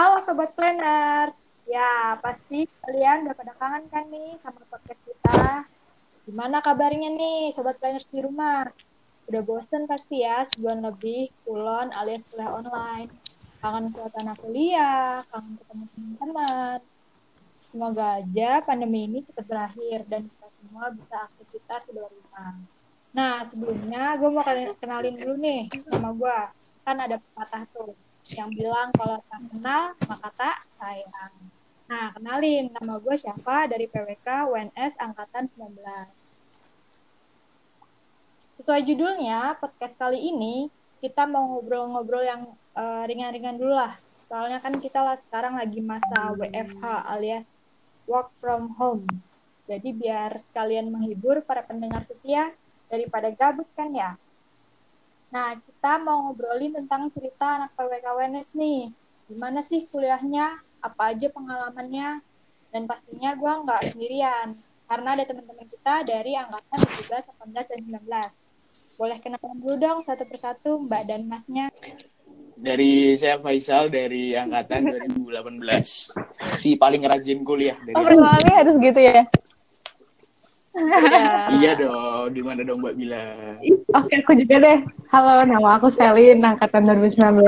Halo Sobat Planners. Ya, pasti kalian udah pada kangen kan nih sama podcast kita. Gimana kabarnya nih Sobat Planners di rumah? Udah bosen pasti ya sebulan lebih kulon alias kuliah online. Kangen suasana kuliah, kangen ketemu teman-teman. Semoga aja pandemi ini cepat berakhir dan kita semua bisa aktivitas di luar rumah. Nah, sebelumnya gue mau kenalin dulu nih nama gue. Kan ada pepatah tuh yang bilang kalau tak kenal maka tak sayang. Nah, kenalin nama gue Syafa dari PWK UNS Angkatan 19. Sesuai judulnya, podcast kali ini kita mau ngobrol-ngobrol yang uh, ringan-ringan dulu lah. Soalnya kan kita lah sekarang lagi masa WFH alias work from home. Jadi biar sekalian menghibur para pendengar setia daripada gabut kan ya. Nah, kita mau ngobrolin tentang cerita anak PWK UNS nih. Gimana sih kuliahnya? Apa aja pengalamannya? Dan pastinya gue nggak sendirian, karena ada teman-teman kita dari angkatan 17, 18, dan 19. Boleh kenalan dulu dong satu persatu Mbak dan Masnya. Dari saya Faisal dari angkatan 2018. Si paling rajin kuliah dari Oh, perkenalannya harus gitu ya? Ya. Iya dong, gimana dong Mbak Bila? Oke, aku juga deh. Halo, nama aku Selin, angkatan 2019.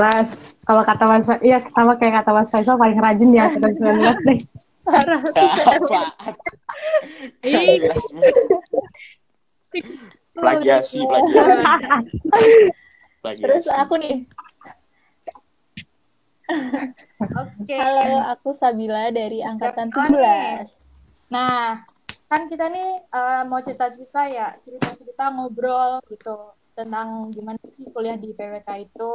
Kalau kata Mas, Fa- iya sama kayak kata Mas Faisal paling rajin di angkatan 19 deh. Parah. Plagiasi, plagiasi. plagiasi. Terus aku nih, Oke. halo aku Sabila dari angkatan Siapa nih? 17. Nah, kan kita nih eh, mau cerita-cerita ya, cerita-cerita ngobrol gitu tentang gimana sih kuliah di PWK itu.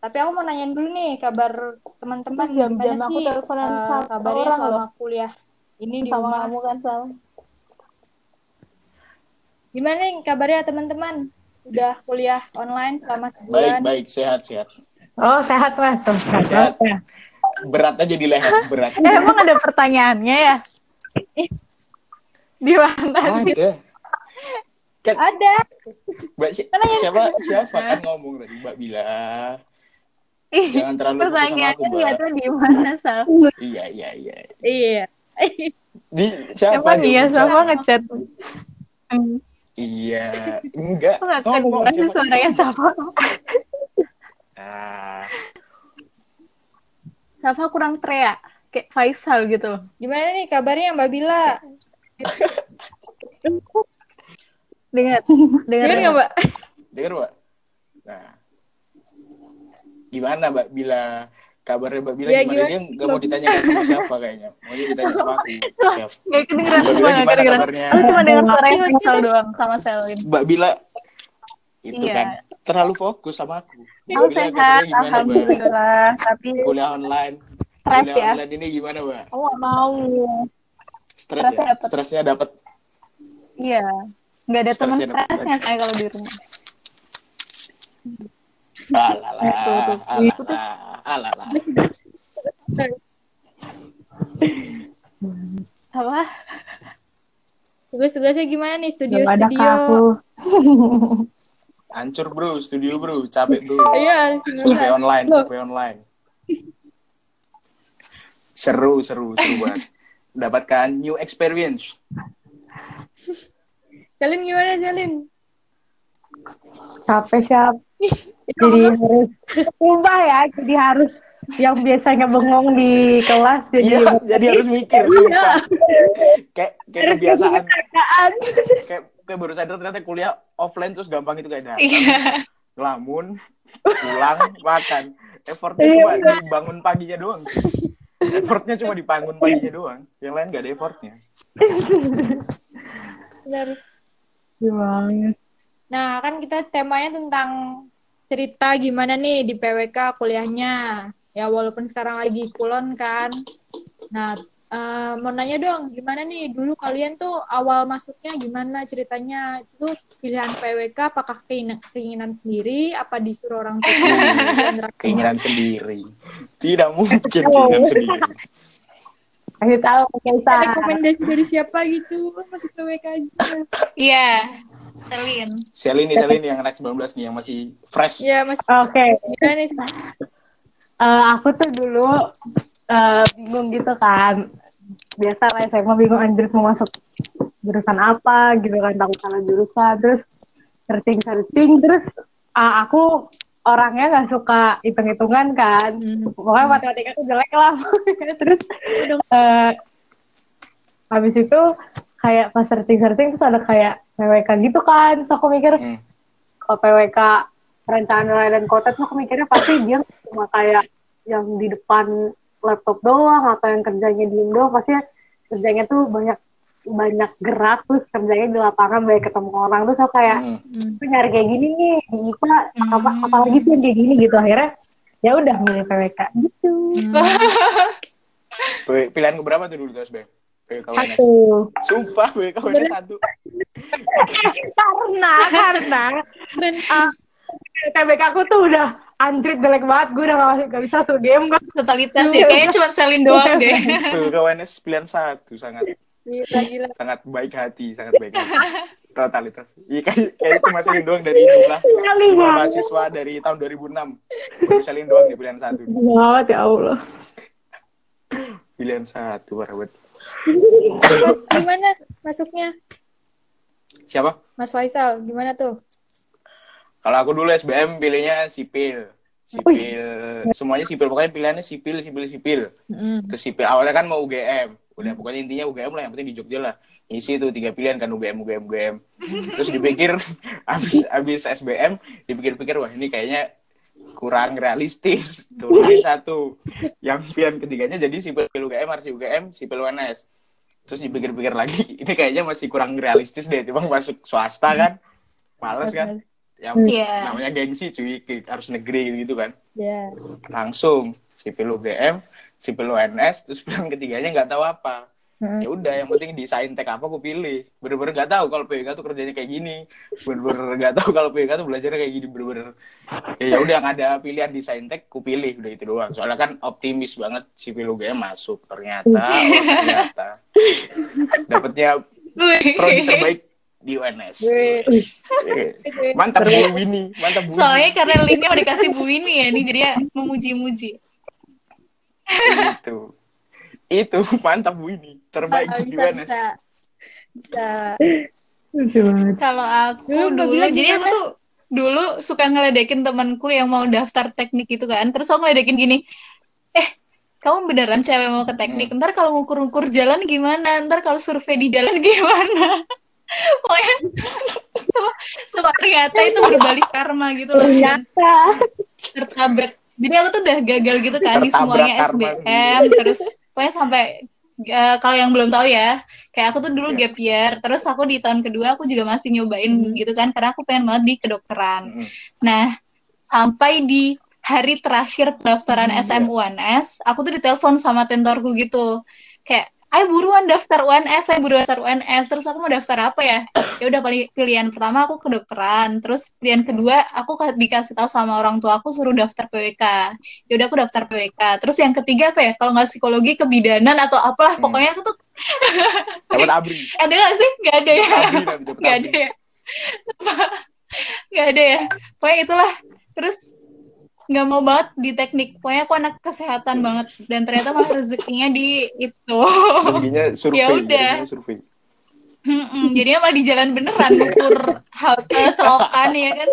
Tapi aku mau nanyain dulu nih kabar teman-teman Itu jam-jam gimana aku sih teleponan eh, sama kabarnya orang selama loh. kuliah ini di Sama rumah. kamu kan, Sal? Gimana nih kabarnya teman-teman? Udah kuliah online selama Baik, sebulan? baik, sehat, sehat. Oh, sehat Mas. Sehat. Sehat. Beratnya jadi leher, berat. Eh, emang ada pertanyaannya ya? Di mana? Ada. Kan Ada. Mbak si- yang- siapa siapa kan ngomong tadi Mbak Bila. Jangan terlalu sama aku, pertanyaannya Mbak. dia tuh di mana, Sal? Iya, iya, iya. Iya. Di siapa Emang iya sama siapa? ngechat. Iya, enggak. Kok nggak Ngomong kedengeran siapa? suaranya sama? Ah, Safa kurang teriak. Kayak Faisal gitu loh. Gimana nih kabarnya Mbak Bila? Dengar. Dengar. Dengar nggak Mbak? dengar Mbak? Nah. Gimana Mbak Bila? Kabarnya Mbak Bila Ya, gimana? gimana? Dia nggak mau ditanyakan sama siapa kayaknya. Mau dia ditanya sama aku. Chef. Gak kedengeran Mbak Bila gak gimana kedengeran. kabarnya? Aku cuma dengar suaranya Iya, sih. doang sama Selin. Mbak Bila itu Iya. kan terlalu fokus sama aku. Mbak Aku Bila sehat, gimana Mbak? alhamdulillah. Tapi Kuliah online. Stres Kuliah ya. online ini gimana Mbak? aku gak mau. Stres Stresnya ya? dapet. Stresnya dapat. Iya. Gak ada teman Stresnya saya kalau di rumah. Alala, betul. Putus. alala, alala. Apa? Tugas-tugasnya gimana nih Gak ada ke studio-studio? aku. Hancur bro, studio bro, capek bro. Iya, Survei sebentar. online, survei online. Seru, seru, seru banget. Dapatkan new experience. Jalin gimana Jalin? Capek siap. Jadi harus ubah ya. Jadi harus yang biasanya bengong di kelas jadi Iya, jadi harus mikir. sumpah. Kayak kayak kebiasaan. Kayak kayak baru sadar ternyata kuliah offline terus gampang itu kayak datang, Iya. ngelamun, pulang, makan. Effortnya Iya, cuma dibangun paginya doang. Effortnya cuma dibangun paginya doang. Yang lain gak ada effortnya. Benar. Gimana? Nah, kan kita temanya tentang cerita gimana nih di PWK kuliahnya. Ya, walaupun sekarang lagi kulon kan. Nah, eh, mau nanya dong, gimana nih dulu kalian tuh awal masuknya gimana ceritanya? Itu pilihan PWK apakah keinginan, keinginan sendiri, apa disuruh orang tua? Keinginan Keinginan sendiri. Tidak mungkin keinginan sendiri. Kasih tahu kita. rekomendasi dari siapa gitu masuk PWK aja. Iya. Selin. Selin nih, Selin yang anak 19 nih yang masih fresh. Ya, Mas. Oke. Gimana nih? eh, aku tuh dulu eh, bingung gitu kan. Biasa lah SMA bingung anjir mau masuk jurusan apa gitu kan takut salah jurusan. Terus searching searching terus ah, aku orangnya nggak suka hitung-hitungan kan. Hmm. pokoknya matematika tuh jelek lah. Terus eh, habis itu kayak pas searching-searching terus ada kayak PWK gitu kan. Terus aku mikir Hmm. kalau PWK perencanaan wilayah dan kota tuh aku mikirnya pasti dia cuma kayak yang di depan laptop doang atau yang kerjanya diem doang. Pasti kerjanya tuh banyak banyak gerak terus kerjanya di lapangan banyak ketemu orang terus aku kayak Hmm. Hmm. nyari kayak gini nih di IPA apa apalagi sih yang kayak gini gitu akhirnya ya udah milih PWK gitu P- Pilihan keberapa tuh dulu tuh SBM? Satu Sumpah PKWNS satu. karena karena ah, TBK aku tuh udah anjrit jelek banget gue udah gak, gak bisa masuk game gue Totalitas ya. Kayaknya cuma Selin doang deh. PKWNS pilihan satu sangat Gila, gila. sangat baik hati, sangat baik hati. Totalitas. Iya kayak kayaknya cuma Selin doang dari jumlah mahasiswa dari tahun 2006. Baru Selin doang di pilihan satu. banget ya Allah Pilihan satu banget. Mas, gimana masuknya? Siapa? Mas Faisal, gimana tuh? Kalau aku dulu SBM pilihnya sipil. Sipil, semuanya sipil. Pokoknya pilihannya sipil, sipil, sipil. Hmm. Terus sipil awalnya kan mau UGM. Udah pokoknya intinya UGM lah, yang penting di Jogja lah. Isi tuh tiga pilihan kan UGM, UGM, UGM. Terus dipikir habis habis SBM, dipikir-pikir wah ini kayaknya kurang realistis. Turunin satu. Yang pilihan ketiganya jadi sipil UGM, harus UGM, sipil UNS. Terus dipikir-pikir lagi, ini kayaknya masih kurang realistis deh. Tiba masuk swasta kan. Males kan? Yang Iya. namanya gengsi cuy, harus negeri gitu kan Ya. langsung sipil UGM, sipil UNS, terus pilihan ketiganya nggak tahu apa. Hmm. Ya udah, yang penting di saintek apa aku pilih. Bener-bener nggak tahu kalau PWK tuh kerjanya kayak gini. Bener-bener nggak tahu kalau PWK tuh belajarnya kayak gini. Bener-bener ya ya udah yang ada pilihan di saintek, ku pilih udah itu doang. Soalnya kan optimis banget sipil UGM masuk. Ternyata, oh, ternyata dapatnya prodi terbaik di UNS. Mantap Bu Winnie, mantap Bu. Soalnya karena linknya udah dikasih Bu ini ya, ini jadi ya memuji-muji. Itu itu mantap bu ini terbaik di bisa, bisa. Bisa. Kalau aku Dulu dulu, jadi aku tuh dulu suka ngeledekin temanku yang mau daftar teknik gitu kan. Terus aku ngeledekin gini, eh kamu beneran cewek mau ke teknik? Ntar kalau ngukur-ngukur jalan gimana? Ntar kalau survei di jalan gimana? Pokoknya semua ternyata itu berbalik karma gitu loh. Ternyata tertabrak. Jadi aku tuh udah gagal gitu kan di semuanya SBM, terus pokoknya sampai eh, kalau yang belum tahu ya, kayak aku tuh dulu Iya. gap year, terus aku di tahun kedua aku juga masih nyobain gitu kan, karena aku pengen banget di kedokteran. Mm-mm. Nah, sampai di hari terakhir pendaftaran Hmm, SM UNS, aku tuh ditelepon sama tentorku gitu. Kayak, ayo buruan daftar UNS, ayo buruan daftar UNS. Terus aku mau daftar apa ya? Ya udah paling pilihan pertama aku kedokteran. Terus pilihan kedua aku ka- dikasih tahu sama orang tua aku suruh daftar PWK. Ya udah aku daftar PWK. Terus yang ketiga apa ya? Kalau nggak psikologi kebidanan atau apalah, Hmm. pokoknya aku tuh dapat abri ada nggak sih? Nggak ada ya? nggak abri ada ya nggak ada ya pokoknya itulah terus nggak mau banget di teknik. Pokoknya aku anak kesehatan banget. Dan ternyata malah rezekinya di itu. Rezekinya survei Ya udah. survei Mm-mm, jadinya malah di jalan beneran ngukur halte selokan ya kan?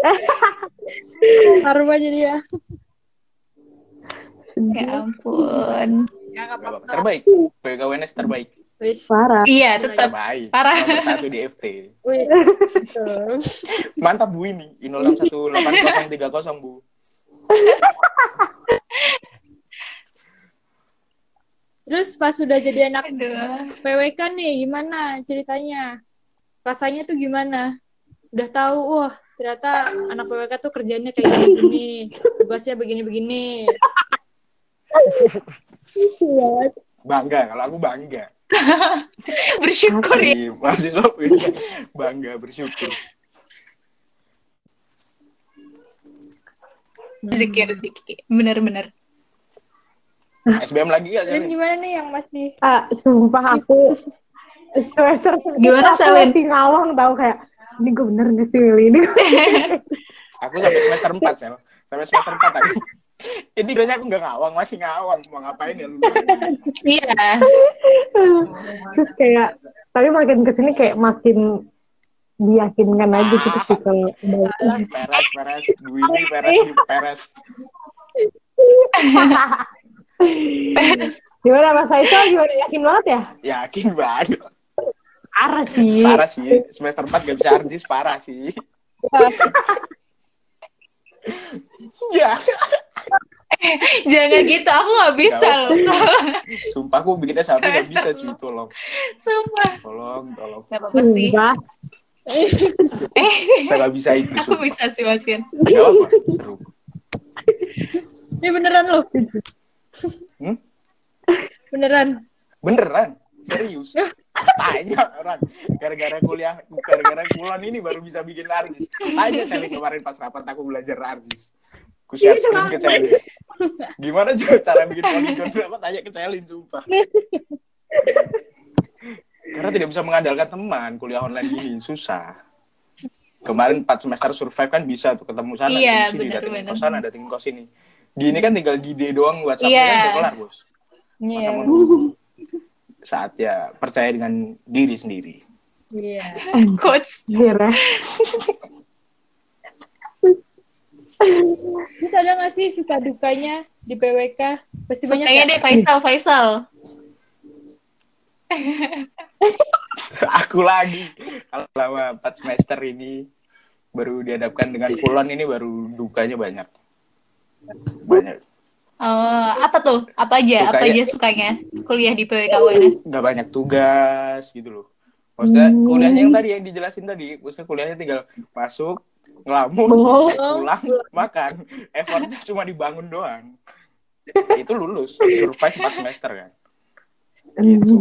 Karma jadi ya. ya ampun Ya, terbaik. UNS terbaik. Wis. parah. Iya tetap Parah. nomor satu di FT Wis. Betul. mantap bu ini. Inolam satu delapan kosong tiga kosong bu Terus pas sudah jadi anak aduh PWK nih, gimana ceritanya? Rasanya tuh gimana? Udah tahu, wah ternyata anak PWK tuh kerjanya kayak gini-gini, tugasnya begini-begini. bangga kalau aku bangga bersyukur ya mahasiswa bangga bersyukur rezeki rezeki bener-bener SBM lagi gak sih gimana nih yang masih ah sumpah aku semester Gimana, Selin? masih ngawang tau kayak ini gue bener gak sih ini aku sampai semester empat sel. Sampai semester empat Ini kayaknya aku nggak ngawang, masih ngawang. Mau ngapain ya lu? Iya. terus kayak tapi makin ke sini kayak makin diyakinkan aja gitu sih kalau udah Peres, peres. Gue ini peres, ini peres. gimana Mas Faisal gimana yakin banget ya Yakin banget. parah sih Parah sih. Semester 4 gak bisa artis, parah sih. Ya, Jangan gitu, aku nggak bisa loh. sumpah aku bikinnya sampai gak bisa cuy, tolong. Sumpah. Tolong, tolong. Gak apa-apa sih. Eh, Saya gak bisa itu, aku sumpah. bisa sih. Gak apa, seru. Ini beneran loh. Hmm? Beneran. Beneran, serius. Tanya orang, gara-gara kuliah, gara-gara bulan ini baru bisa bikin artis. Tanya Celi kemarin pas rapat aku belajar artis. Ku share screen ke Celi. Gimana juga cara bikin polygon berapa? Tanya ke Celin, sumpah. Karena tidak bisa mengandalkan teman, kuliah online ini susah. Kemarin 4 semester survive kan bisa tuh ketemu sana, Iya, ketemu sini, benar, datengin kos sana, datengin kos ini. Di ini kan tinggal di D doang WhatsApp Iya. kan udah kelar, Bos. Masa Iya. mau nunggu? Saatnya percaya dengan diri sendiri. Iya. Coach. Akhirnya. Terus ada nggak sih suka dukanya di PWK? Pasti banyak Sukanya ya? deh Faisal, Faisal. Aku lagi. Kalau selama 4 semester ini baru dihadapkan dengan kulon ini baru dukanya banyak. Banyak. Oh, apa tuh? Apa aja? Apa Sukanya- aja sukanya kuliah di PWK UNS? Nggak banyak tugas gitu loh. Maksudnya Hmm. kuliahnya yang tadi yang dijelasin tadi, maksudnya kuliahnya tinggal masuk, ngelamun, Bengong. pulang, makan. Effortnya cuma dibangun doang. Itu lulus, survive 4 semester kan. Gitu.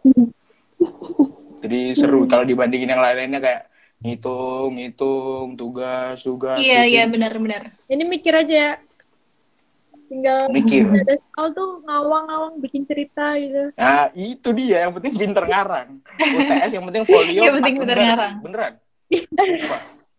Jadi seru kalau dibandingin yang lain-lainnya kayak ngitung, ngitung, tugas, tugas. Iya, pusing. iya benar-benar. Ini mikir aja. Tinggal Mikir. ada soal tuh ngawang-ngawang bikin cerita gitu. Nah, itu dia yang penting pinter ngarang. UTS yang penting folio. Yang penting empat pinter ngarang. Beneran.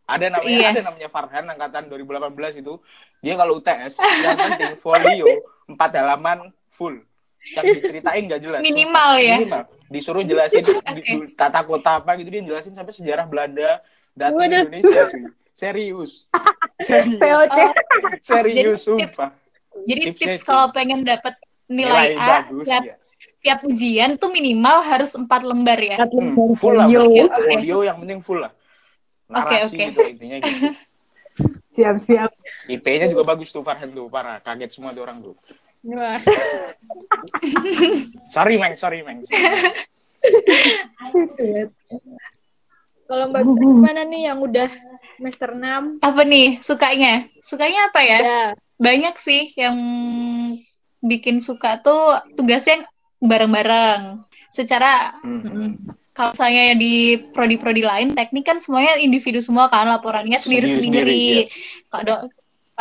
Ada namanya Iya. ada namanya Farhan angkatan 2018 itu. Dia kalau UTS yang penting folio 4 halaman full. Yang diceritain gak jelas. Minimal ya? Minimal. Disuruh jelasin di- tata kota apa gitu dia jelasin sampai sejarah Belanda datang Waduh. Indonesia sih. Serius. Serius. POC. Oh, Serius Jadi tips- sumpah. jadi tips itu. kalau pengen dapat nilai, A bagus tiap, ya. tiap ujian tuh minimal harus 4 lembar ya. Hmm, full lah, folio, Oke. folio yang penting full lah. Oke, Narasi oke. gitu intinya gitu. siap-siap. IP-nya juga bagus tuh Farhan tuh, parah. Kaget semua tuh orang tuh. Sorry, Meng, sorry, Meng. Kalau Mbak gimana nih yang udah semester 6? Apa nih sukanya? Sukanya apa ya? Ya. Banyak sih yang bikin suka tuh tugasnya bareng-bareng. Secara Hmm. kalau saya di prodi-prodi lain teknik kan semuanya individu semua kan laporannya Sendiri-sendiri, sendiri-sendiri. Kalau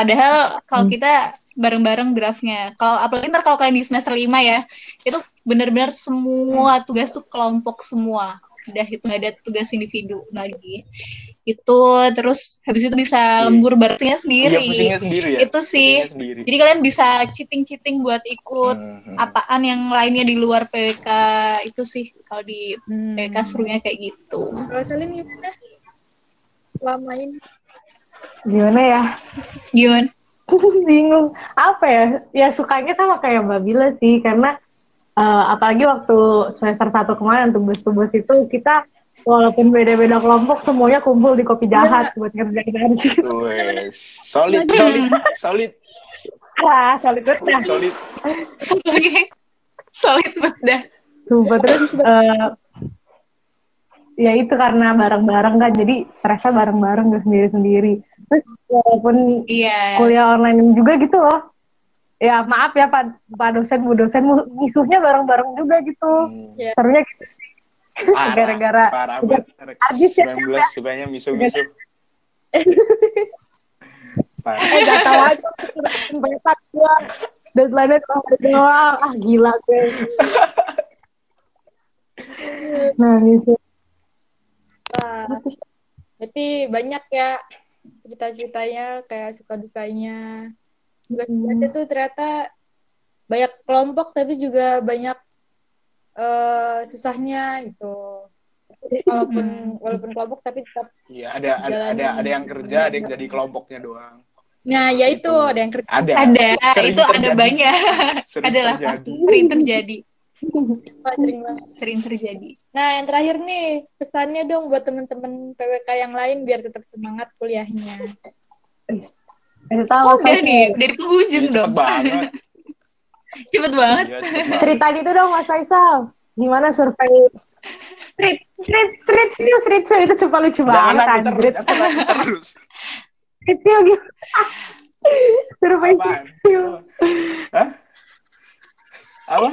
padahal kalau kita bareng-bareng draftnya. Kalau apalagi ntar kalau kalian di semester 5 ya, itu benar-benar semua tugas tuh kelompok semua. Udah itu nggak ada tugas individu lagi. Itu terus habis itu bisa lembur barengnya Iya, sendiri. pusingnya sendiri ya. Itu sih. Sendiri. Jadi kalian bisa cheating-cheating buat ikut Hmm, hmm. apaan yang lainnya di luar PWK itu sih kalau di Hmm. PWK serunya kayak gitu. Kalau Selin gimana? Lama ini. Gimana ya? Gimana? Bingung. Apa ya? Ya sukanya sama kayak Mbak Bila sih, karena eh, apalagi waktu semester satu kemarin tugas-tugas itu kita walaupun beda-beda kelompok semuanya kumpul di kopi jahat buat ngerjain. Wes. Solid, solid, solid, Ah, solid banget solid. Sebagai solid banget dah. Sumpah terus eh, ya itu karena bareng-bareng kan jadi stresnya bareng-bareng gak sendiri-sendiri. Terus walaupun Iya. kuliah online juga gitu loh. Ya maaf ya Pak, Pak dosen, Bu dosen mu- musuhnya bareng-bareng juga gitu. Hmm. Ya. Serunya gitu. Gara-gara habis ya, 19 sukanya misu-misu. Parah. eh gak tau aja petak gua deadline-nya kemarin doang ah gila gue nah gitu Wah. Berarti banyak ya cerita-ceritanya kayak suka dukanya. tugas baca tuh ternyata banyak kelompok tapi juga banyak eh, susahnya gitu walaupun walaupun kelompok tapi tetap Iya, ada ada ada ada yang kerja, ada yang jadi kelompoknya doang. nah ya itu Gitu. ada yang kerja Ada. Ada, Sering itu ada terjadi. banyak. Sering Adalah terjadi. pasti sering terjadi. Wah, sering banget. Sering terjadi. nah yang terakhir nih pesannya dong buat teman-teman PWK yang lain biar tetap semangat kuliahnya Kasih tahu Oh, saya udah nih, dari penghujung Iya, dong. cepet banget. Cepet banget. Iya, cepet banget. cerita gitu dong Mas Faisal. Gimana survei street street street view street view itu super lucu Jangan banget aku anjir. terus, aku aku terus. Street view gitu. survei street view. Hah? Apa?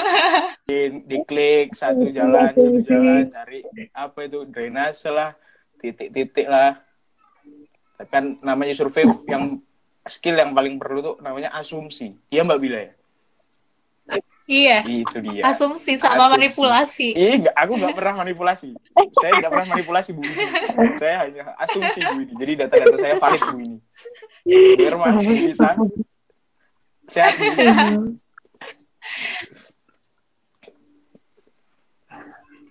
Di, diklik satu jalan, satu jalan, cari apa itu drainase lah, titik-titik lah. Tapi kan namanya survei yang skill yang paling perlu tuh namanya asumsi. Iya Mbak Bila ya? Iya. Itu dia. Asumsi sama Asumsi. manipulasi. Ih, nggak- aku nggak pernah manipulasi. Saya tidak pernah manipulasi Bu ini. Saya hanya asumsi Bu ini. Jadi data-data saya valid Bu ini. Bu Nisa, sehat Bu.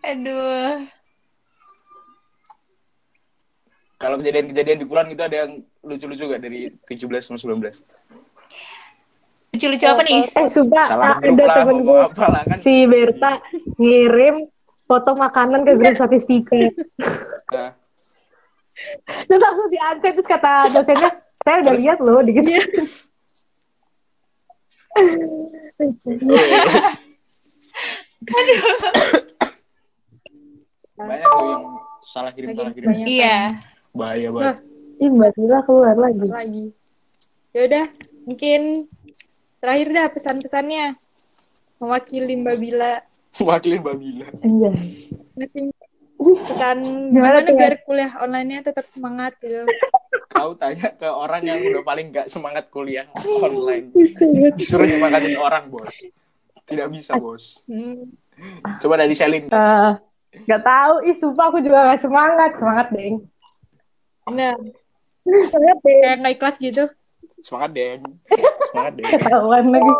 Aduh. Kalau kejadian-kejadian di Kulon itu ada yang lucu-lucu gak dari 17 sama 19? Lucu-lucu apa nih? Eh sumpah Salah ah, ada lah, temen gue kan. si Berta ngirim foto makanan ke grup statistika. Nah, Terus langsung diangkat terus kata dosennya, saya udah lihat loh di gitu. banyak tuh yang salah kirim salah kirim. Banyak Iya. Bahaya banget. Ih Mbak Tila keluar lagi. lagi ya udah mungkin terakhir dah pesan-pesannya mewakili Mbak Bila Wakilin Babila. Anjay. Mungkin pesan Gimana gimana biar kuliah online-nya tetap semangat gitu Kau tanya ke orang yang udah paling gak semangat kuliah online. Disuruh nyemangatin orang, bos. Tidak bisa, bos. Hmm. Coba dari Selin. Eh, Gak tahu, ih sumpah aku juga gak semangat. Semangat, Deng. nah Semangat, Deng. kayak nggak ikhlas gitu Semangat, Deng. Semangat, Deng. Ketahuan lagi.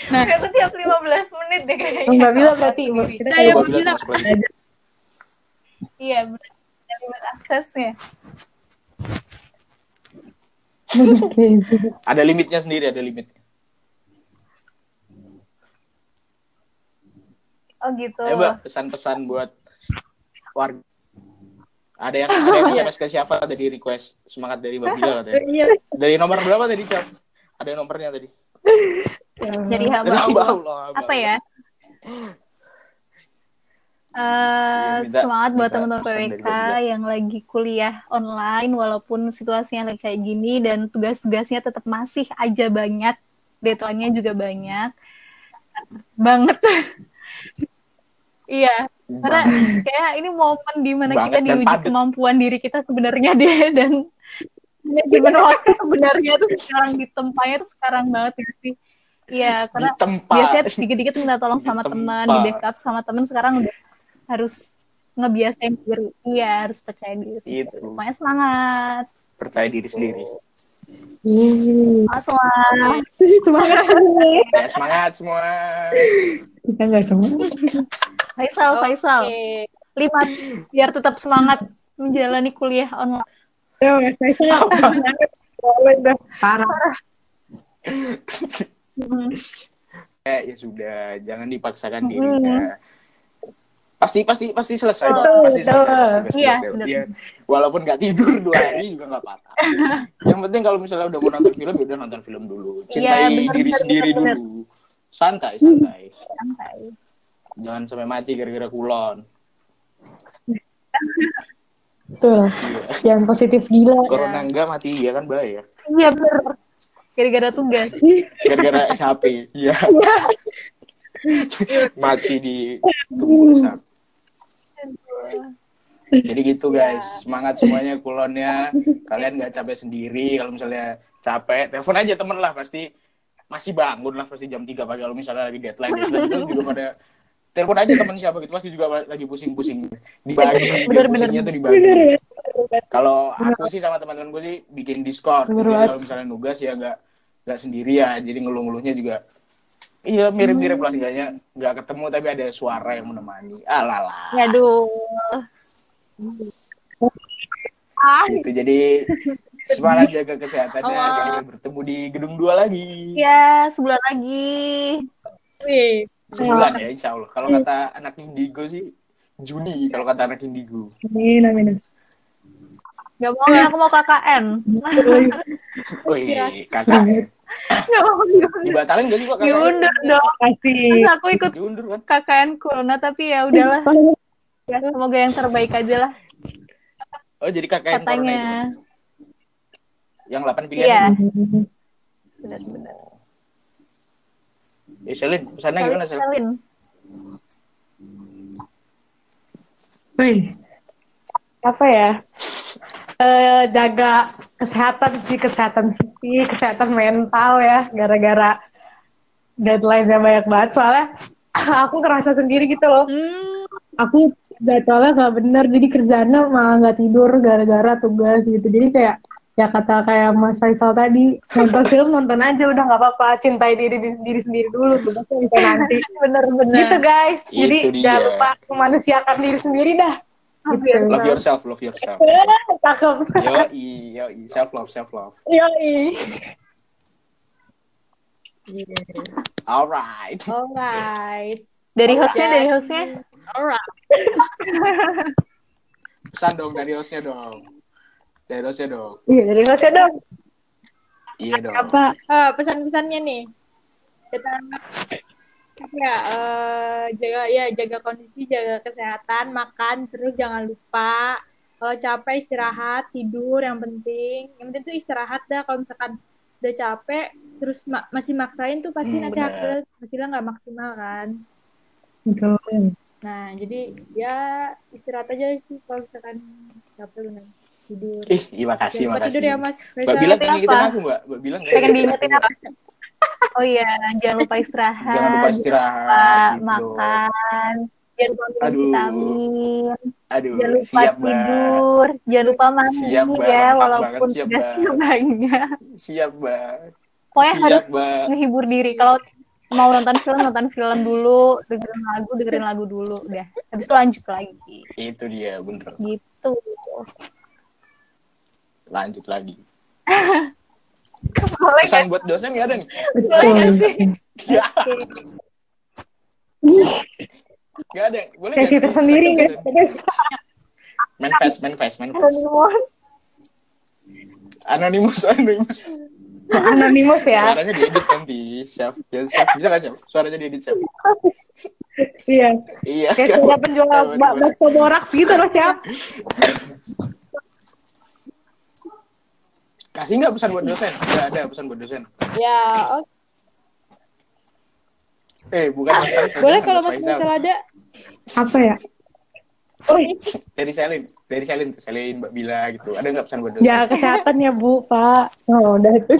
Itu tiap 15 menit deh kayaknya. Mbak Bila berarti. Kita Nah, ya, Coba Mbak bilang Bila. Iya, benar. Aksesnya. Oke, Ada limitnya sendiri, ada limitnya. Oh gitu. Ayo, Mbak, pesan-pesan buat warga. Ada yang ada yang SMS ke siapa tadi request semangat dari Mbak Bila katanya. iya Dari nomor berapa tadi, Chef? Ada nomornya tadi. Jadi Dari hamba Allah. Allah. Apa ya? Eh, minta- semangat buat teman-teman PWK yang lagi kuliah online walaupun situasinya lagi kayak gini dan tugas-tugasnya tetap masih aja banyak, deadline-nya juga banyak. Banget. Iya, karena kayak ini momen di mana Banget kita diuji padet. kemampuan diri kita sebenarnya deh dan gimana waktu sebenarnya tuh sekarang ditempanya tuh sekarang banget gitu sih. Iya, karena Di tempat. biasanya dikit-dikit minta tolong sama Di teman, di backup sama teman sekarang udah harus ngebiasain diri. Iya, harus percaya diri. sendiri. Itu. Pokoknya semangat. Percaya diri sendiri. Semangat semua. Semangat. Ya, semangat semua. Kita gak semangat. Faisal, Faisal. Oke. Lima biar tetap semangat menjalani kuliah online. Ya, Mas Faisal. Dah. Parah. Hmm. Eh, ya sudah, jangan dipaksakan Mm-mm. dirinya. Pasti pasti pasti selesai, Betul, pasti selesai. Pasti Iya, selesai. Iya. Walaupun nggak tidur dua hari juga nggak apa-apa. Yang penting kalau misalnya udah mau nonton film, ya udah nonton film dulu. Cintai Iya, benar, diri benar, sendiri benar, dulu. Santai, santai. Santai. Jangan sampai mati gara-gara kulon. Betul. Iya. Yang positif gila. Corona enggak mati ya kan bahaya. Iya bener. Gara-gara tugas. Gara-gara SHP. Iya. mati di tubuh. Jadi gitu guys, semangat semuanya kulonnya. Kalian nggak capek sendiri. Kalau misalnya capek, telepon aja temen lah pasti masih bangun lah pasti jam 3 pagi kalau misalnya lagi deadline deadline itu juga pada telepon aja temen siapa gitu pasti juga lagi pusing-pusing dibagi Bener, bener, pusingnya tuh dibagi Bener ya. Kalau aku sih sama teman-teman gue sih bikin Discord. Bener Jadi kalau misalnya nugas ya nggak nggak sendirian. Jadi ngeluh-ngeluhnya juga Iya mirip-mirip lah seenggaknya nggak ketemu tapi ada suara yang menemani. Alala. Aduh. Gitu. Jadi semangat jaga kesehatannya Oh. sampai bertemu di gedung dua lagi. ya sebulan lagi. Wih, Sebulan ya insya Allah. Kalau kata anak Indigo sih Juni kalau kata anak Indigo. Amin, amin. Gak mau, aku mau KKN. Wih, kakak. Gak mau diundur. Dibatalin gak sih kok kakak? Diundur dong. Pasti. Terus aku ikut Diundur kan? KKN Corona tapi ya udahlah. Ya, semoga yang terbaik aja lah Oh jadi kakak yang corona itu. katanya. Yang 8 pilihan. Iya. Benar-benar. Ya Selin, pesannya gimana Selin? Selin. Wih. Apa ya? Eh jaga kesehatan sih, kesehatan fisik, kesehatan mental ya, gara-gara deadline-nya banyak banget. Soalnya aku ngerasa sendiri gitu loh. Hmm, Aku jadwalnya nggak bener, jadi kerjaannya malah nggak tidur gara-gara tugas gitu. Jadi kayak ya kata kayak Mas Faisal tadi nonton film nonton aja udah nggak apa-apa cintai diri diri sendiri dulu tugasnya bisa nanti bener-bener. gitu guys jadi Itu dia. jangan lupa memanusiakan diri sendiri dah gitu. Love yourself, love yourself. cakep Yoi, yoi, self love, self love. yoi Alright. alright. Dari hostnya, dari hostnya. Alright. Pesan dong dari hostnya dong. Dari hostnya dong. iya dari Mas dong Iya dong. apa Ah, pesan-pesannya nih. Kita ya eh, jaga ya jaga kondisi, jaga kesehatan, makan terus jangan lupa kalau capek istirahat, tidur yang penting. Yang penting tuh istirahat dah kalau misalkan udah capek terus ma- masih maksain tuh pasti Hmm, nanti benar. hasilnya hasilnya nggak maksimal kan. Betul. Nah, jadi ya istirahat aja sih kalau misalkan capek benar tidur. Ih, iya, makasih, Jangan lupa makasih. tidur ya Mas. Mbak bilang pengen gitu apa? aku, Mbak. Mbak bilang kayak Pengen gitu diingetin apa? Oh iya, jangan lupa istirahat. Jangan lupa Jangan istirahat. lupa gitu. makan. Jangan lupa minum Aduh. vitamin. Aduh, Jangan lupa siap, Mbak. tidur. Jangan lupa mandi Siap, Mbak. ya, Lengkap walaupun banget, siap, Mbak. banyak. Siap, Mbak. Pokoknya Siap, harus Mbak. ngehibur diri. Kalau mau nonton film, nonton film dulu. Dengerin lagu, dengerin lagu dulu. Udah. Habis itu lanjut lagi. Itu dia, bener. Gitu. Lanjut lagi. Boleh Pesan buat dosen nggak ada nih? Boleh nggak sih? Ya. Nggak ada. Boleh kita sih? sendiri Second guys dosen. Manifest, manifest, manifest. Anonymous. Anonymous, anonymous. anonimus ya Suaranya diedit nanti, chef. Ya, chef. Bisa nggak, chef? Suaranya diedit, chef. iya Iya. kayak suara penjual bakso borak gitu loh siap Kasih nggak pesan buat dosen? Nggak ada pesan buat dosen. Ya, oh, Eh, bukan Mas Faisal. boleh kalau Mas Faisal. Ada. apa ya oh Dari Selin. Dari Selin tuh. Selin, Mbak Bila gitu. Ada nggak pesan buat dosen? jaga kesehatan ya bu pak oh udah itu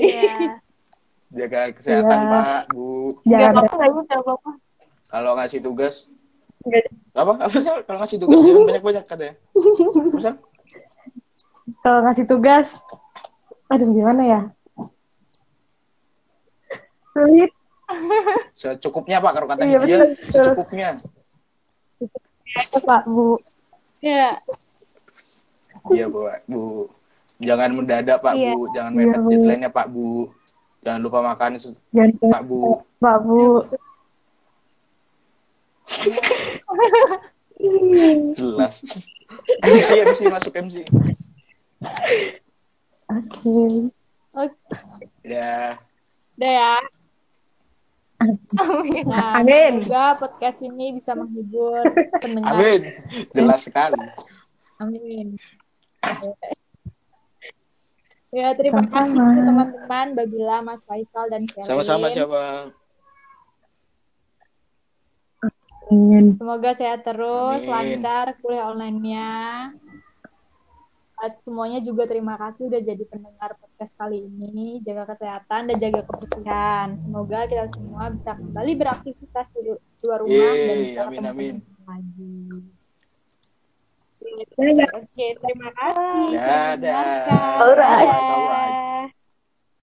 Iya. Jaga kesehatan, Iya. Pak, Bu. Gak jangan apa-apa, nggak nggak apa-apa. Kalau ngasih tugas, Nggak- apa? Apa sih? Kalau ngasih tugas jangan banyak-banyak katanya. Pesan? kalau ngasih tugas aduh gimana ya sulit Secukupnya, Pak. Kalau kata Iya, dia, betul, secukupnya. ya pak bu Ya, Iya, Bu. Bu. Jangan mendadak, Pak, Iya. Bu. Jangan Iya, mepet Bu. deadline-nya, Pak, Bu. Jangan lupa makan, jangan Pak, Bu. pak bu Jelas. MC, MC, masuk MC. oke Ya. udah ya. Amin. Nah, Amin. semoga podcast ini bisa menghibur pendengar. Amin. Jelas sekali. Amin. Ya, terima kasih Sama-sama. untuk teman-teman Babila, Mas Faisal, dan Kelly. Sama-sama siapa? Amin. Semoga sehat terus, Amin. lancar kuliah online-nya. Semuanya juga terima kasih udah jadi pendengar podcast kali ini. Jaga kesehatan dan jaga kebersihan. Semoga kita semua bisa kembali beraktivitas di, keluar rumah dan Yeay, bisa amin, amin. lagi. Oke, terima kasih. Dadah. Alright.